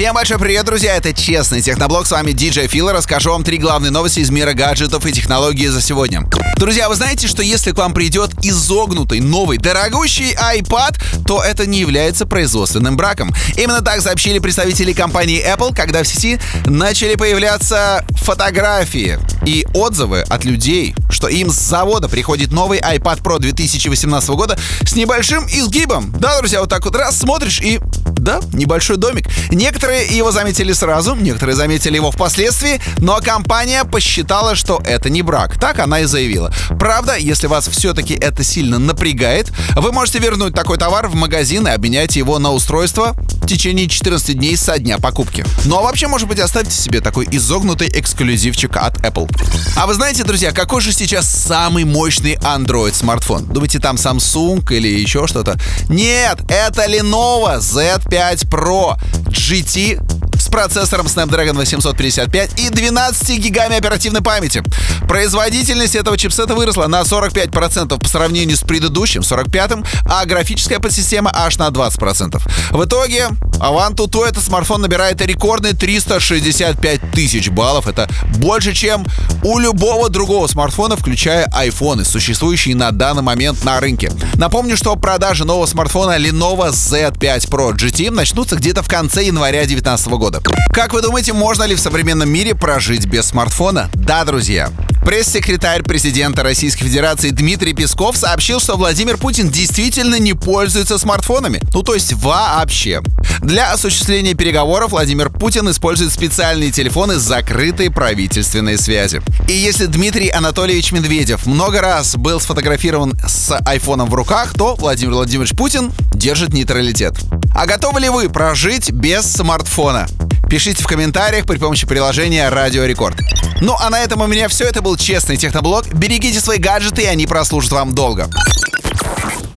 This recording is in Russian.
Всем большой привет, друзья! Это Честный Техноблог. С вами DJ Фил. Расскажу вам три главные новости из мира гаджетов и технологий за сегодня. Друзья, вы знаете, что если к вам придет изогнутый, новый, дорогущий iPad, то это не является производственным браком. Именно так сообщили представители компании Apple, когда в сети начали появляться фотографии и отзывы от людей, что им с завода приходит новый iPad Pro 2018 года с небольшим изгибом. Да, друзья, вот так вот раз смотришь и да, небольшой домик. Некоторые его заметили сразу, некоторые заметили его впоследствии, но компания посчитала, что это не брак. Так она и заявила. Правда, если вас все-таки это сильно напрягает, вы можете вернуть такой товар в магазин и обменять его на устройство течение 14 дней со дня покупки. Ну а вообще, может быть, оставьте себе такой изогнутый эксклюзивчик от Apple. А вы знаете, друзья, какой же сейчас самый мощный Android смартфон? Думаете, там Samsung или еще что-то? Нет, это Lenovo Z5 Pro GT процессором Snapdragon 855 и 12 гигами оперативной памяти. Производительность этого чипсета выросла на 45% по сравнению с предыдущим, 45-м, а графическая подсистема аж на 20%. В итоге Avantutu этот смартфон набирает рекордные 365 тысяч баллов. Это больше, чем у любого другого смартфона, включая iPhone, существующие на данный момент на рынке. Напомню, что продажи нового смартфона Lenovo Z5 Pro GT начнутся где-то в конце января 2019 года. Как вы думаете, можно ли в современном мире прожить без смартфона? Да, друзья. Пресс-секретарь президента Российской Федерации Дмитрий Песков сообщил, что Владимир Путин действительно не пользуется смартфонами. Ну, то есть вообще. Для осуществления переговоров Владимир Путин использует специальные телефоны с закрытой правительственной связи. И если Дмитрий Анатольевич Медведев много раз был сфотографирован с айфоном в руках, то Владимир Владимирович Путин держит нейтралитет. А готовы ли вы прожить без смартфона? Пишите в комментариях при помощи приложения Радио Рекорд. Ну а на этом у меня все. Это был честный техноблог. Берегите свои гаджеты, и они прослужат вам долго.